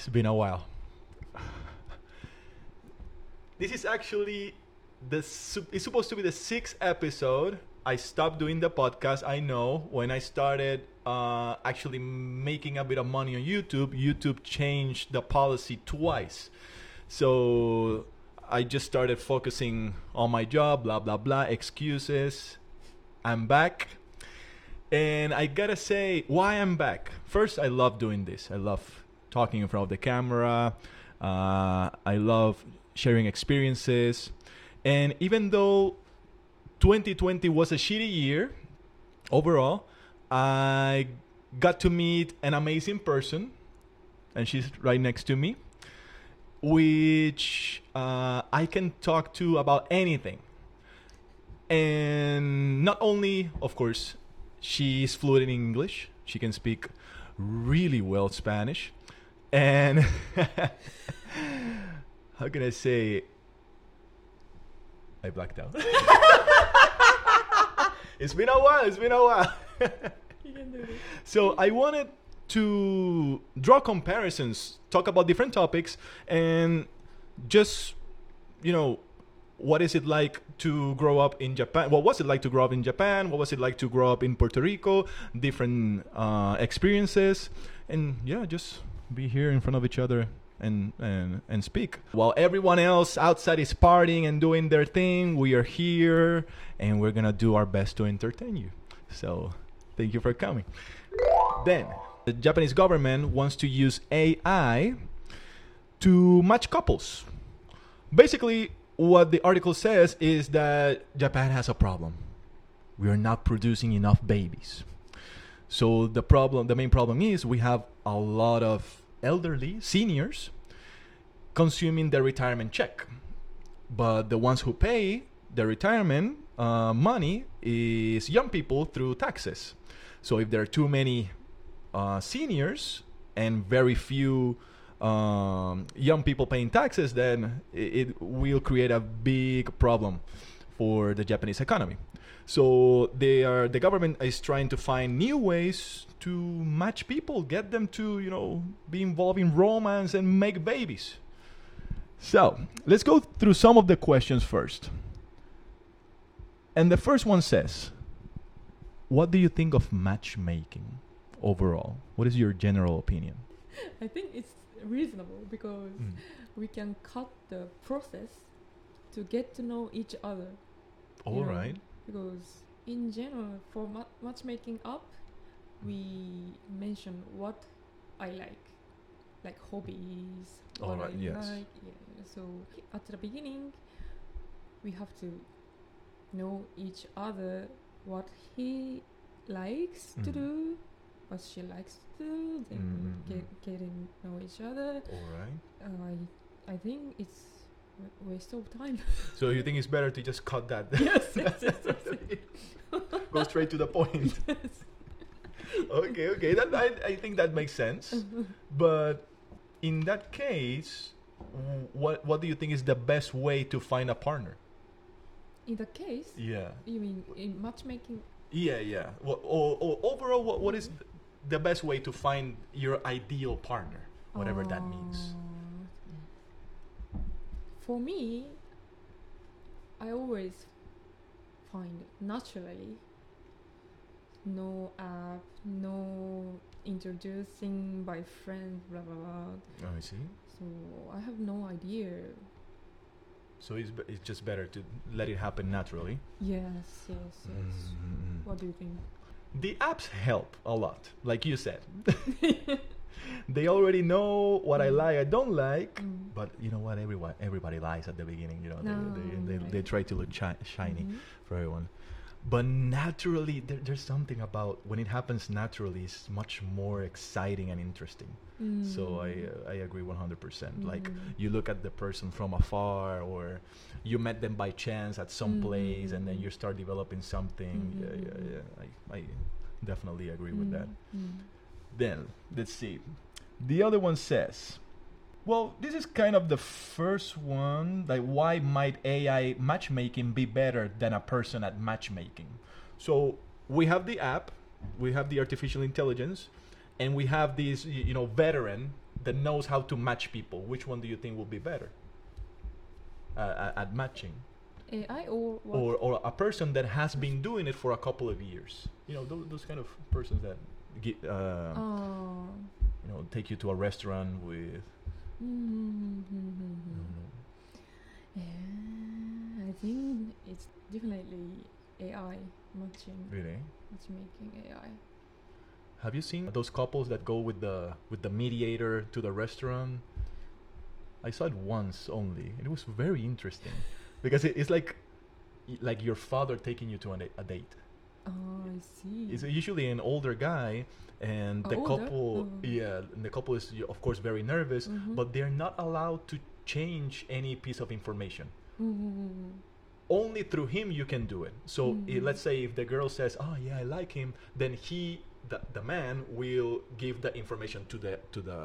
It's been a while. This is actually the it's supposed to be the sixth episode. I stopped doing the podcast. I know when I started uh, actually making a bit of money on YouTube, YouTube changed the policy twice. So I just started focusing on my job, blah blah blah, excuses. I'm back. And I gotta say why I'm back. First, I love doing this. I love talking in front of the camera. Uh, I love sharing experiences. And even though 2020 was a shitty year overall, I got to meet an amazing person, and she's right next to me, which uh, I can talk to about anything. And not only, of course, she's fluent in English, she can speak really well Spanish. And how can I say? I blacked out. it's been a while. It's been a while. You can do this. So I wanted to draw comparisons, talk about different topics, and just you know, what is it like to grow up in Japan? What was it like to grow up in Japan? What was it like to grow up in Puerto Rico? Different uh, experiences, and yeah, just be here in front of each other and, and and speak. While everyone else outside is partying and doing their thing, we are here and we're gonna do our best to entertain you. So thank you for coming. Then the Japanese government wants to use AI to match couples. Basically, what the article says is that Japan has a problem. We are not producing enough babies. So the problem, the main problem is we have a lot of elderly seniors consuming their retirement check, but the ones who pay the retirement uh, money is young people through taxes. So if there are too many uh, seniors and very few um, young people paying taxes, then it, it will create a big problem for the Japanese economy. So they are the government is trying to find new ways to match people, get them to you know be involved in romance and make babies. So let's go through some of the questions first. And the first one says, "What do you think of matchmaking overall? What is your general opinion?" I think it's reasonable because Mm. we can cut the process to get to know each other. All right. know, right. Because in general, for ma- matchmaking up, we mention what I like, like hobbies. All what right, I yes. Like. Yeah. So at the beginning, we have to know each other, what he likes to Mm. do, what she likes to do, then Mm, mm, get getting know each other. All right. Uh, I I think it's waste of time. So you think it's better to just cut that? yes, yes, yes, yes, Go straight to the point. yes. okay, okay. That I, I think that makes sense. But in that case, what what do you think is the best way to find a partner? In the case, Yeah. you mean in matchmaking? Yeah, yeah. Well, or, or overall, what, what is mm. the best way to find your ideal partner, whatever that means? Oh. For me, I always find naturally. No app, no introducing by friend, blah blah blah. Oh, I see. So I have no idea. So it's, be- it's just better to let it happen naturally. Yes, yes, yes. Mm. What do you think? The apps help a lot, like you said. they already know what I Mm. like, I don't like. Mm. But you know what? Everyone, everybody lies at the beginning. You know, No, they, they, they, right. they try to look shi- shiny Mhm. for everyone. But naturally, there, there's something about when it happens naturally, it's much more exciting and interesting. So I Mm. uh, I agree 100%. Like Mm. you look at the person from afar, or you met them by chance at some place, and then Mm. you start developing something. Yeah, yeah, Mhm. yeah. I, I definitely agree with that. Then let's see. The other one says, well, this is kind of the first one. Like, why might AI matchmaking be better than a person at matchmaking? So we have the app, we have the artificial intelligence, and we have this, you know, veteran that knows how to match people, which one do you think will be better uh, at, at matching? AI or what? or or a person that has been doing it for a couple of years. You know, those, those kind of persons that get, uh, Oh. you know take you to a restaurant with. Mm-hmm. mm, Yeah, I think it's definitely AI matching, Really? matchmaking AI. Have you seen those couples that go with the with the mediator to the restaurant? I saw it once only, and it was very interesting because it, it's like like your father taking you to a, a date. Oh, I see. It's usually an older guy, and Oh, the couple, Oh. yeah, the couple is of course very nervous, Mhm. but they're not allowed to change any piece of information. Mhm. Only through him you can do it. So i- Mhm. let's say if the girl says, "Oh yeah, I like him," then he, the, the man, will give the information to the to the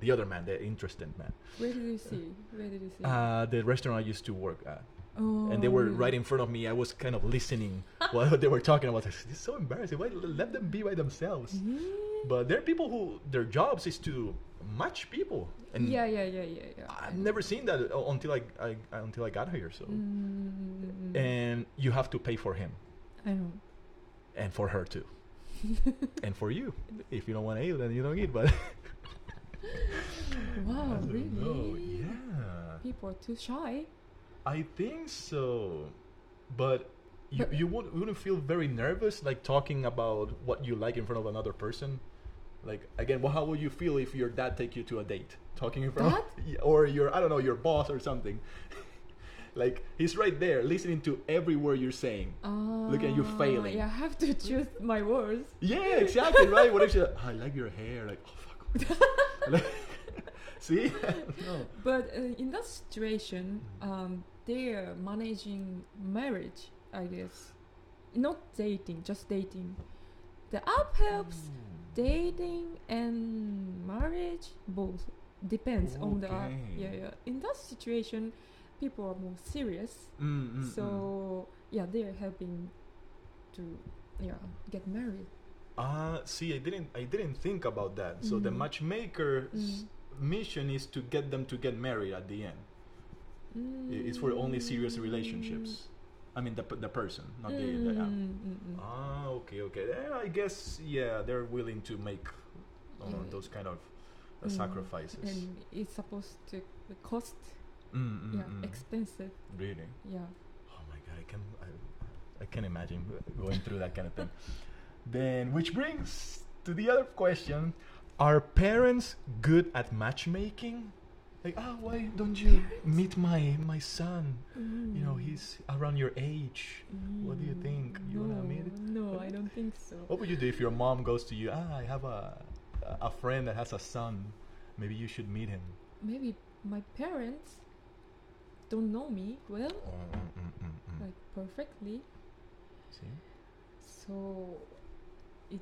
the other man, the interested man. Where did you see? Where did you see? Uh, the restaurant I used to work at, oh, and they were right in front of me. I was kind of listening while they were talking. I was like, "This is so embarrassing. Why let them be by themselves?" Yeah. But there are people who their jobs is to match people, and yeah, yeah, yeah, yeah, yeah. I've never seen that until I, I until I got here. So, Mm, and you have to pay for him I know. and for her too, and for you. If you don't want to eat, then you don't eat. But Wow, really? know. Yeah, People are too shy. I think so. But you you would, wouldn't feel very nervous like talking about what you like in front of another person. Like again, well, how would you feel if your dad take you to a date, talking in front, of, or your I don't know your boss or something. like he's right there, listening to every word you're saying. Oh, Look at you failing. Yeah, I have to choose my words. Yeah, exactly right. What if you? I like your hair. Like, oh fuck. See? no. But uh, in that situation, um, they're managing marriage, I guess. Not dating, just dating. The app helps dating and marriage, both. Depends on the app. Yeah, yeah. In that situation, people are more serious. Mm, mm, mm. so, yeah, they're helping to yeah get married. Ah, see, I didn't, I didn't think about that. So the Mhm. matchmaker's Mm. Mission is to get them to get married at the end. I- It's for only serious relationships. I mean, the the person, not the, the app. Mm, mm, mm. Ah, okay, okay. Then I guess yeah, they're willing to make uh, those kind of uh, Mm. sacrifices. And it's supposed to cost Mm, mm, yeah mm. expensive. Really? Yeah. Oh my god, I can I, I can imagine going through that kind of thing. Then, which brings to the other question: Are parents good at matchmaking? Like, ah, why don't you meet my my son? You know, Mm. he's around your age. What do you think? You no, wanna meet? No, I don't think so. What would you do if your mom goes to you? Ah, I have a a friend that has a son. Maybe you should meet him. Maybe my parents don't know me well, Mm, mm, mm, mm, mm. like perfectly, See? so it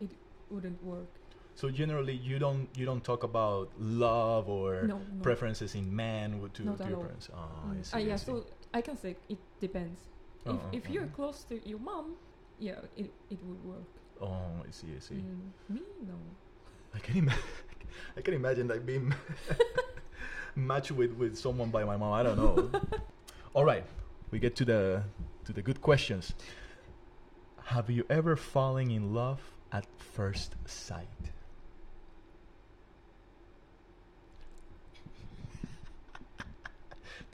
it wouldn't work. So generally, you don't you don't talk about love or No, no. preferences in men with to, Not to your parents. Oh, I Mm. see. Ah, I yeah, see. so I can say it depends. Oh, if if you're mhm. close to your mom, yeah, it it would work. Oh, I see. I see. Mm, me, no. I can imagine. I can imagine like being matched with with someone by my mom. I don't know. All right, we get to the to the good questions. Have you ever fallen in love at first sight?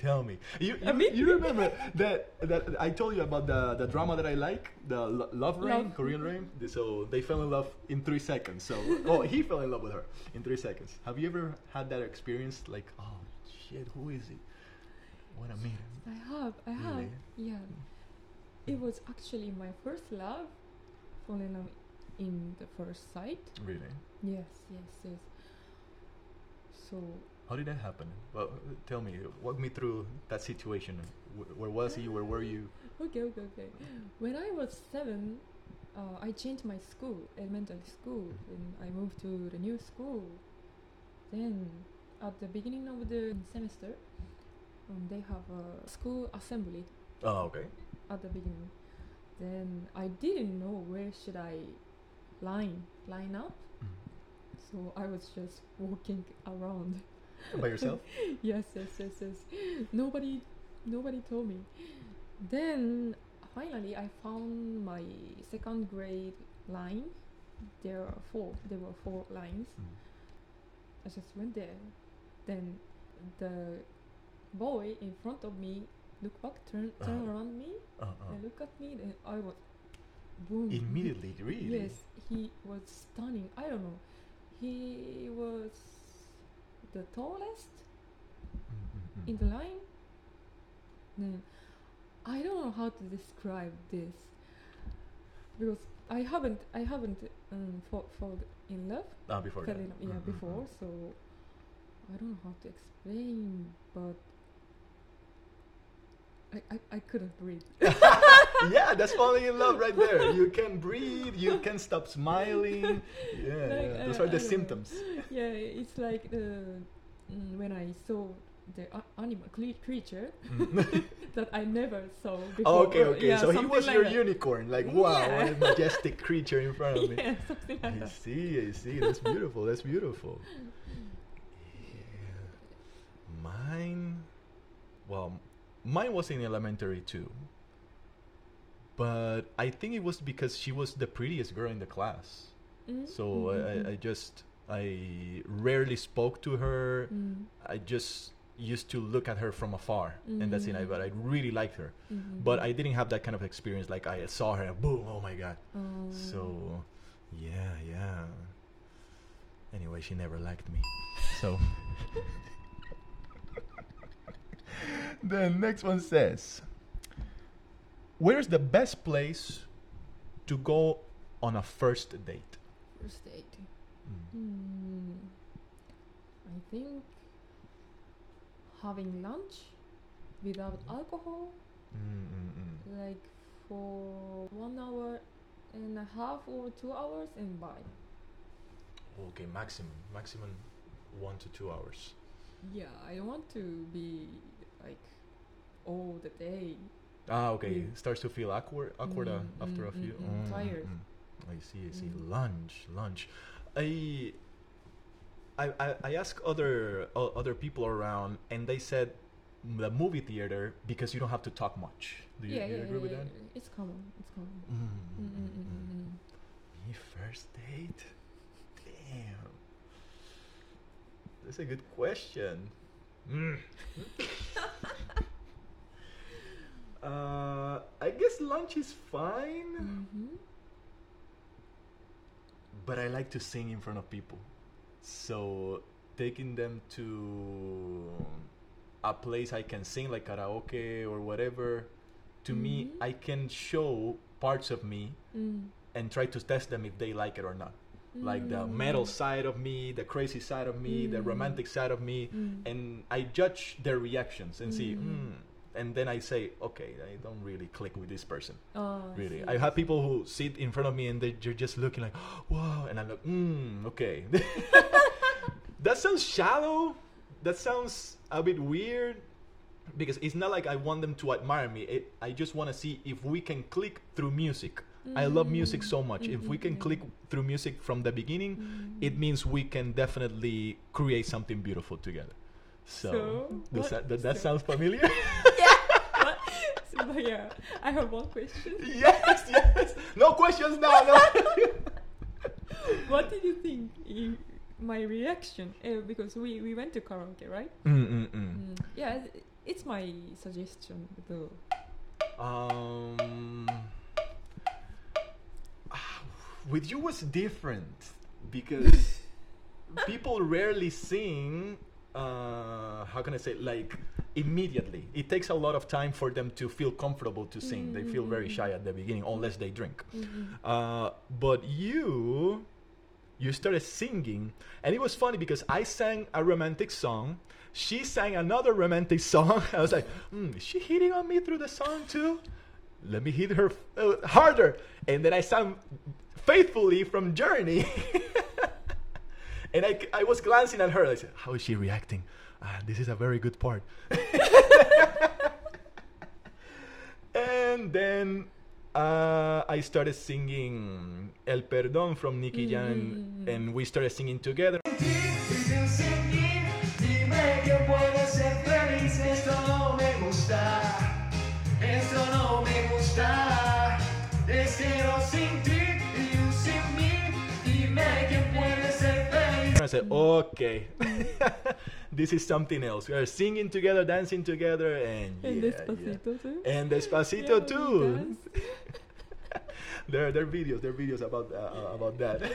Tell me. You, you, you remember that that I told you about the the drama that I like, the Lo- Love Rain, Love. Korean Rain. So they fell in love in three seconds. So oh, he fell in love with her in three seconds. Have you ever had that experience? Like, oh shit, who is he? Wanna meet him? I have, I have. Really? Yeah. It was actually my first love, falling in love in the first sight. Really? Yes, yes, yes. So How did that happen? Well, tell me. Walk me through that situation. Where was he? Where were you? okay, okay, okay. When I was seven, uh, I changed my school, elementary school, and I moved to the new school. Then, at the beginning of the semester, um, they have a school assembly Oh, okay. at the beginning. Then I didn't know where should I line line up. Mm. so I was just walking around. By yourself? yes, yes, yes, yes. Nobody, nobody told me. Then finally, I found my second grade line. There are four. There were four lines. Mm. I just went there. Then the boy in front of me looked back, turn, turn Uh-huh. around me, Uh, uh. and look at me. Then I was boom. Immediately, really? Yes, he was stunning. I don't know. He was the tallest Mm, mm, mm. in the line. Then I don't know how to describe this because I haven't I haven't um, fall, fall in love Ah, before that. in yeah Mm, mm, before so I don't know how to explain but I, I, I couldn't breathe yeah, that's falling in love right there. You can breathe, you can stop smiling. Yeah, Like, yeah. those uh, are the know. symptoms. yeah it's like the mm, when I saw the animal creature Mm. that I never saw before Oh, okay, okay. yeah, so he was like your that. unicorn. Like, wow, Yeah. what a majestic creature in front of me. yeah something like I that see, I see. That's beautiful. That's beautiful. Yeah. Mine, well, mine was in elementary too. But I think it was because she was the prettiest girl in the class. Mm, So I, I, I just, I rarely spoke to her. mm, I just used to look at her from afar, and that's it. I, Mm. but I really liked her. mm, mm, But. I didn't have that kind of experience. Like I saw her, and boom! Oh my god! Um, So, yeah, yeah. Anyway, she never liked me. So. the next one says Where's the best place to go on a first date? first date. Mm. Hmm. I think having lunch without alcohol, Mm, mm, mm. like for one hour and a half or two hours, and bye. Okay, maximum. Maximum one to two hours. Yeah, I don't want to be like all the day. Ah, okay. Mm. Starts to feel awkward, awkward uh, Mm, after mm, a few. mm, mm, tired. I see. I see. Mm. Lunch, lunch. I, I, I, I asked other o- other people around, and they said the movie theater because you don't have to talk much. Do you, yeah, do you yeah, agree yeah, with yeah, that? It's common. It's common. Mm, Mm, mm, mm, mm, mm, mm. mm, mm. Me first date. Damn. That's a good question. Mm. uh, I guess lunch is fine, Mhm. but I like to sing in front of people. So taking them to a place I can sing like karaoke or whatever, to me, Mhm. I can show parts of me Mm. and try to test them if they like it or not. Like the Mm. metal side of me, the crazy side of me, the Mm. romantic side of me, Mm. and I judge their reactions and see, Mm. mm, and then I say, okay, I don't really click with this person. Oh, Really, see, I have people who sit in front of me and they- they're just looking like, wow, and I'm like, mm, okay. that sounds shallow. That sounds a bit weird because it's not like I want them to admire me. It, I just want to see if we can click through music. I love music so much. If we can Mm, click through music from the beginning, mm. it means we can definitely create something beautiful together. So, So, does that, that so- sound familiar? But yeah, I have one question. yes, yes. No questions now. No. what did you think? i- my reaction? Uh, because we, we went to karaoke, right? mm, mm, mm. Mm. Yeah, it- it's my suggestion though. Um, ah, with you was different because people rarely sing. Uh, how can I say? Like immediately, it takes a lot of time for them to feel comfortable to sing. They feel very Mm. shy at the beginning, unless they drink. Mhm. Uh, but you, you started singing, and it was funny because I sang a romantic song. She sang another romantic song. I was like, hmm, is she hitting on me through the song too? Let me hit her uh, harder. And then I sang faithfully from Journey. and I, I was glancing at her. I said, how is she reacting? Ah, this is a very good part. and then uh, I started singing El Perdón from Nicky Jam, and, Mm. and we started singing together. Dime sin mí, dime que puedes ser feliz. Esto no me gusta, esto no me gusta. Es que no sin ti y tú sin mí. Dime que puedes ser feliz. I said, okay, this is something else. We are singing together, dancing together, and And yeah, Despacito too. yeah. and Despacito Yeah, too. there, there are videos, there are videos about uh, about that.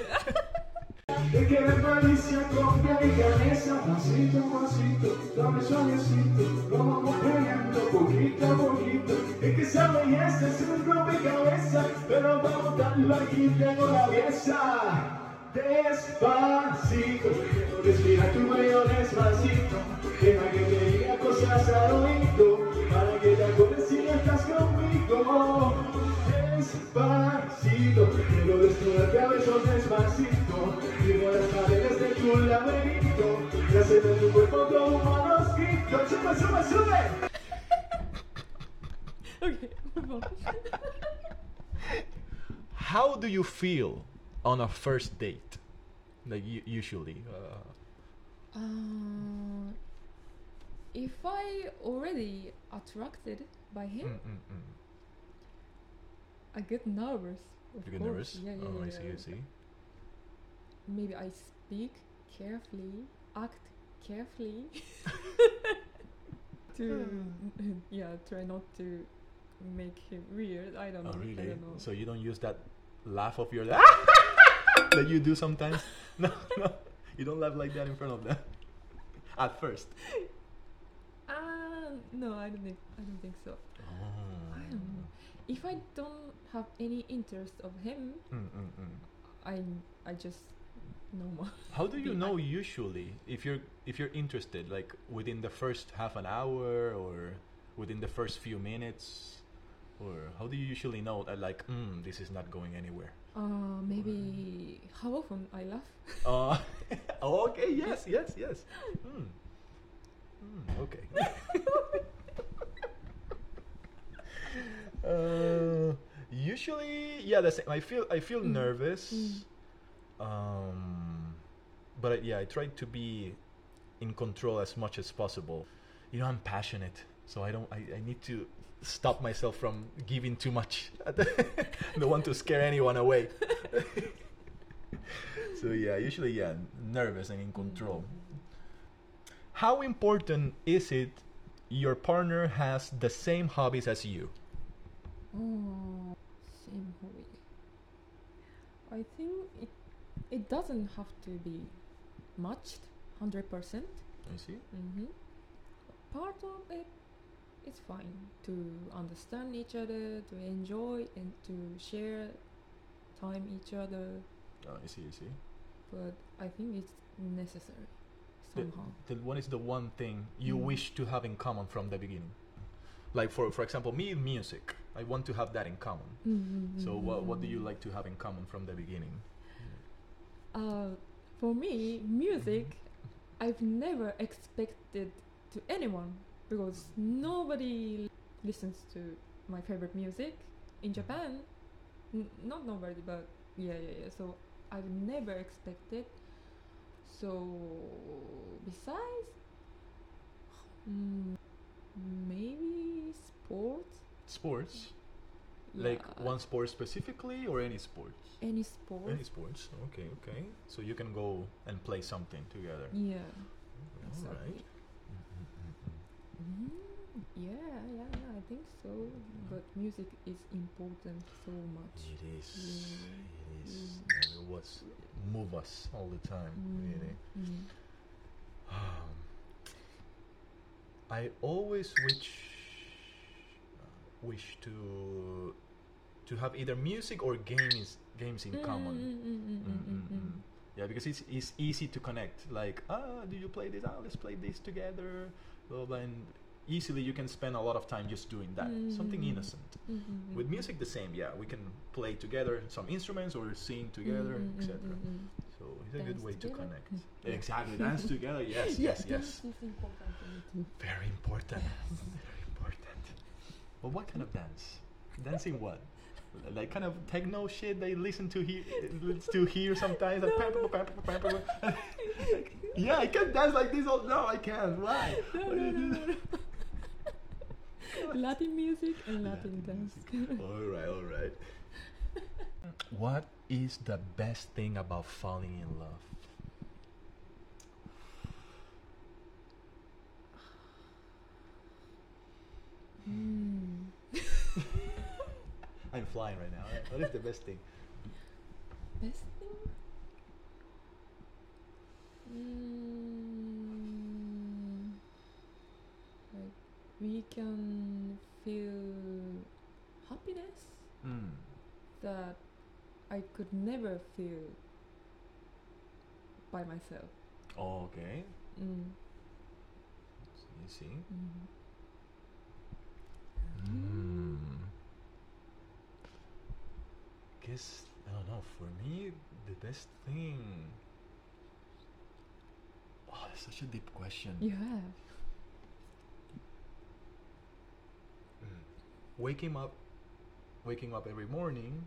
Es que la malicia copia mi cabeza, pasito a pasito, dame suavecito, lo vamos peleando poquito a poquito. Es que esa belleza es un rompecabezas, pero para botarlo aquí tengo la pieza. Despacito, respira tu cuello despacito, deja que te diga cosas al oído, para que te acuerdes si estás conmigo. Despacito, quiero desnudarte a besos despacito, Vivo las paredes de tu laberinto, y hacer de tu cuerpo todo un manuscrito. ¡Sube, sube, sube! Okay. How do you feel on a first date? Like u- usually. Uh, Uh, if I already attracted by him, mm, mm, mm. I get nervous. You get course. nervous? Yeah, yeah, oh, yeah. I see, I see. Maybe I speak carefully, act carefully. to yeah, try not to make him weird. I don't know. Oh, I really? don't know. So you don't use that laugh of yours that you do sometimes? No, no. You don't laugh like that in front of them. At first. Uh, no, I don't think. I don't think so. Oh. I don't know. If I don't have any interest of him, Mm, mm, mm. I I just normal. How do you know ac- usually if you're if you're interested like within the first half an hour or within the first few minutes or how do you usually know that like mm, this is not going anywhere? Uh, maybe how often I laugh? Uh, oh, okay, yes, yes, yes. Mm. Mm, okay. uh, usually, yeah, the same. I feel I feel Mm. nervous. Mm. Um, but I, yeah, I try to be in control as much as possible. You know, I'm passionate, so I don't. I, I need to stop myself from giving too much. I don't want to scare anyone away. so yeah, usually yeah, nervous and in control. How important is it your partner has the same hobbies as you? Oh, same hobby. I think it it doesn't have to be matched hundred percent. I see? Mm-hmm. Part of it, it's fine to understand each other, to enjoy and to share time each other. Oh, I see. I see. But I think it's necessary The, somehow. the what is the one thing you Mm. wish to have in common from the beginning? Like for for example, me music. I want to have that in common. Mm-hmm. So what what do you like to have in common from the beginning? Uh, for me, music, I've never expected to anyone because nobody listens to my favorite music in Japan. N- not nobody, but yeah, yeah, yeah. So I've never expected. So besides, mm, maybe sports. Sports, like Yeah, one sport specifically, or any sports? any sport. Any sports. Okay, okay. So you can go and play something together. yeah. All exactly. right. Mm, yeah, yeah, yeah, I think so. But music is important so much. It is. Yeah. It is. Mm. And it was move us all the time. Really. Mm. Um, I always wish uh, wish to to have either music or games games in common. Mm, mm, mm, Mm, mm, mm, mm, mm. Yeah, because it's it's easy to connect. Like, ah, do you play this? Ah, let's play this together. Blah, blah, and easily you can spend a lot of time just doing that. Something Mm. innocent. mm, mm, With mm. music, the same. Yeah, we can play together some instruments or sing together, Mm, mm, etc. mm, mm, mm. So it's a good way to connect. Exactly, dance together. Yes, yes, yes. important to me too. Very important. Very important. But what kind of dance? Dancing what? like kind of techno shit they listen to hear to hear sometimes. Like, pam. Like, yeah, I can dance like this. All, no, I can't. Why? No, no, no. Latin music and Latin dance. all right, all right. What is the best thing about falling in love? Hmm. I'm flying right now. What is the best thing? Best thing? Mm, like we can feel happiness Mm. that I could never feel by myself. Okay. Mm. You see. Mm. Mm. Guess I don't know. For me, the best thing. Oh, it's such a deep question. You have. Mm. Waking up, waking up every morning,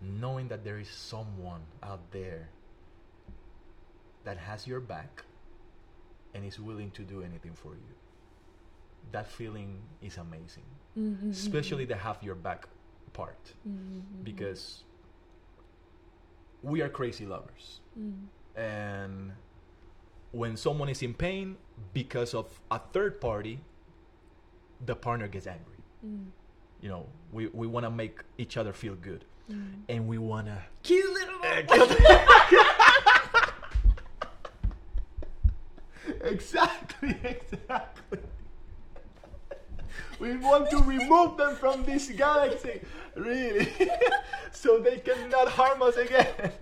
knowing that there is someone out there that has your back and is willing to do anything for you. That feeling is amazing, Mm-hmm. especially the have your back part, Mm-hmm. because we are crazy lovers. Mm. and when someone is in pain because of a third party the partner gets angry. Mm. you know we, we want to make each other feel good. Mm. and we want to Kill it exactly exactly. We want to remove them from this galaxy really. So they cannot harm us again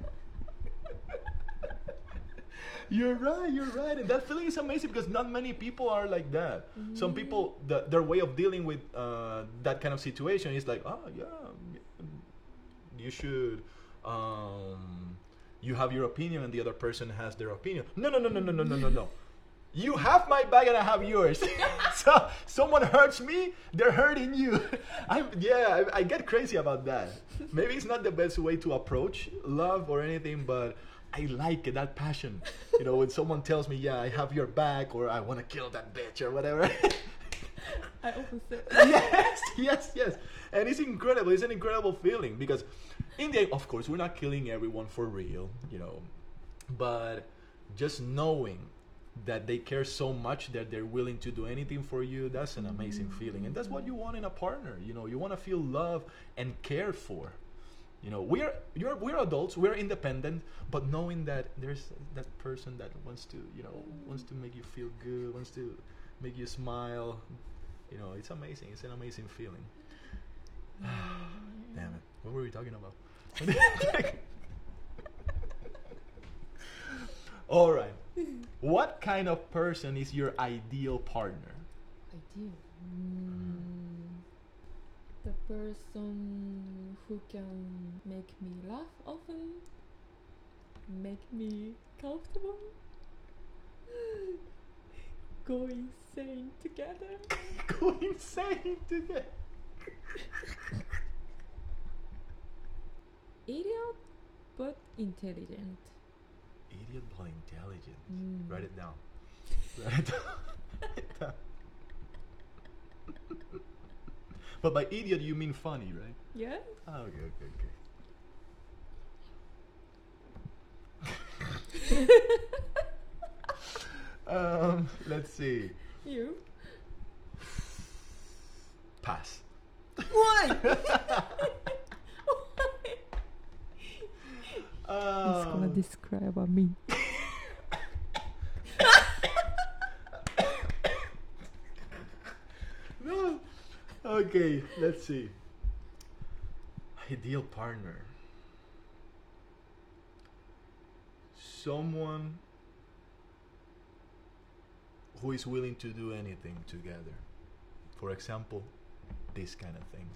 You're right, you're right. And that feeling is amazing because not many people are like that. Some people, the, their way of dealing with uh, that kind of situation is like, oh, yeah, you should, um, you have your opinion and the other person has their opinion. No, no, no, no, no, no, no, no, no. You have my bag and I have yours. so someone hurts me, they're hurting you. I'm yeah, I, I get crazy about that. Maybe it's not the best way to approach love or anything, but I like it, that passion. You know, when someone tells me, "Yeah, I have your back," or "I want to kill that bitch," or whatever. I often say. yes, yes, yes. And it's incredible. It's an incredible feeling because, in the end, of course, we're not killing everyone for real, you know, but just knowing that they care so much that they're willing to do anything for you, that's an amazing feeling. And that's what you want in a partner. You know, you want to feel loved and cared for. You know, we're you're, we're adults, we're independent, but knowing that there's that person that wants to, you know, wants to make you feel good, wants to make you smile, you know, it's amazing. It's an amazing feeling. Damn it. What were we talking about? All right. What kind of person is your ideal partner? Ideal. Mm, the person who can make me laugh often, make me comfortable, go insane together. Go insane together. Idiot, but intelligent. Idiot but intelligent. Mm. Write it down. Write it down. Write it down. but by idiot you mean funny, right? Yeah? Oh, okay, okay, okay. um, let's see. You? Pass. Why? It's gonna Um, describe about me. no. Okay, let's see. Ideal partner. Someone who is willing to do anything together. For example, this kind of thing.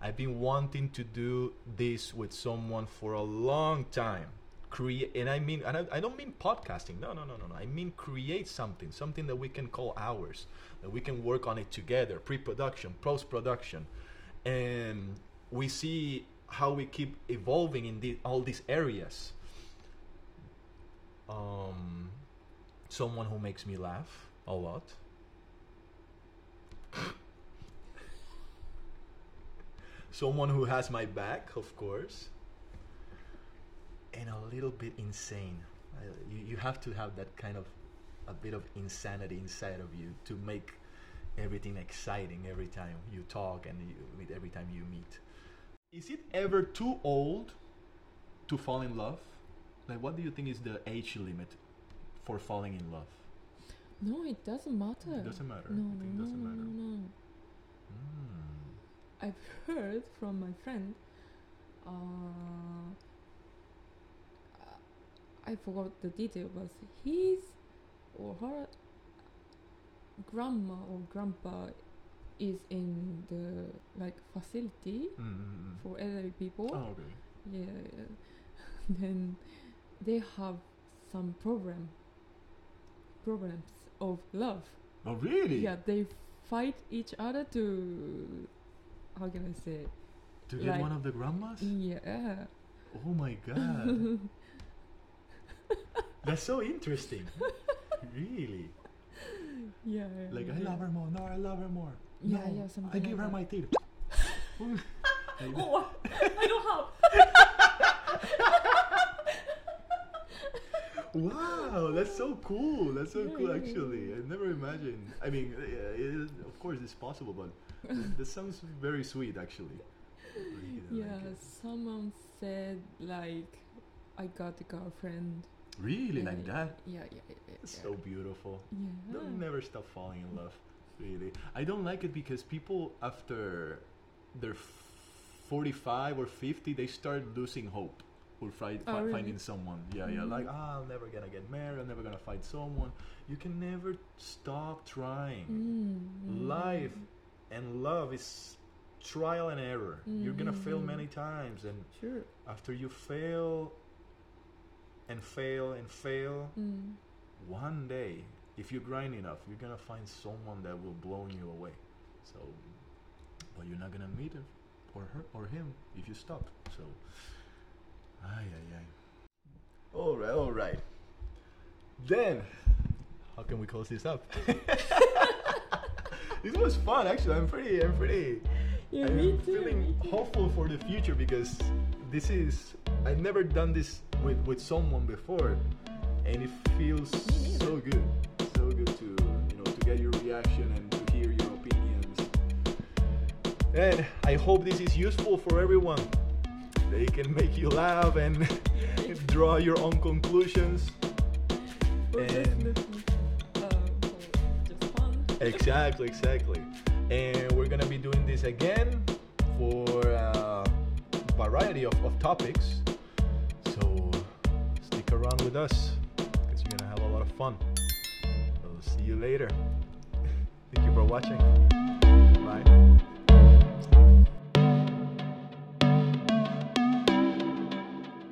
I've been wanting to do this with someone for a long time. Create, and I mean, and I, I don't mean podcasting. No, no, no, no, no. I mean create something, something that we can call ours, that we can work on it together, pre-production, post-production, and we see how we keep evolving in the, all these areas. Um, someone who makes me laugh a lot. someone who has my back, of course, and a little bit insane. I, you, you have to have that kind of a bit of insanity inside of you to make everything exciting every time you talk and you, with every time you meet. Is it ever too old to fall in love? Like, what do you think is the age limit for falling in love? No, it doesn't matter. It doesn't matter. No, You think it no, doesn't no, matter? no, no. Mm. I've heard from my friend. Uh, I forgot the detail, but his or her grandma or grandpa is in the like facility Mm, mm, mm. for elderly people. Oh, okay. Yeah, yeah. then they have some problem problems of love. Oh, really? Yeah, they fight each other to how can I say? To get like- one of the grandmas? Yeah. Oh my god. That's so interesting. really? Yeah. Like, I love her more. No, I love her more. Yeah, no, yeah, something I give like her that. my teeth. Oh, I don't have. wow, that's so cool. That's so Yeah, cool, yeah, actually. yeah. I never imagined. I mean, uh, it is, of course, it's possible, but that sounds very sweet, actually. Really Yeah, like it. someone said like, I got a girlfriend. Really, Yeah, like yeah, that? Yeah, yeah, yeah. yeah, It's so beautiful. Yeah. They'll never stop falling in love. Really, I don't like it because people after they're 45 or 50, they start losing hope for fi- Oh, fi- really? finding someone. Yeah, yeah, Mhm. like ah, I'm never gonna get married. I'm never gonna find someone. You can never stop trying. Mm, Life mm, and love is trial and error. You're gonna fail Mhm. many times, and Sure. after you fail and fail and fail, Mm. one day, if you grind enough, you're gonna find someone that will blow you away. So, but you're not gonna meet him or her or him if you stop. So, ay ay ay. All right, all right. Then, how can we close this up? this was fun, actually. I'm pretty, I'm pretty. Yeah, I'm me too. feeling hopeful for the future because this is I've never done this with with someone before, and it feels so good, so good to you know to get your reaction and to hear your opinions. And I hope this is useful for everyone. They can make you laugh and draw your own conclusions. And- uh, for just fun. Exactly, exactly. And we're gonna be doing this again for a variety of, of topics with us because you're gonna have a lot of fun. We'll see you later. Thank you for watching. Bye.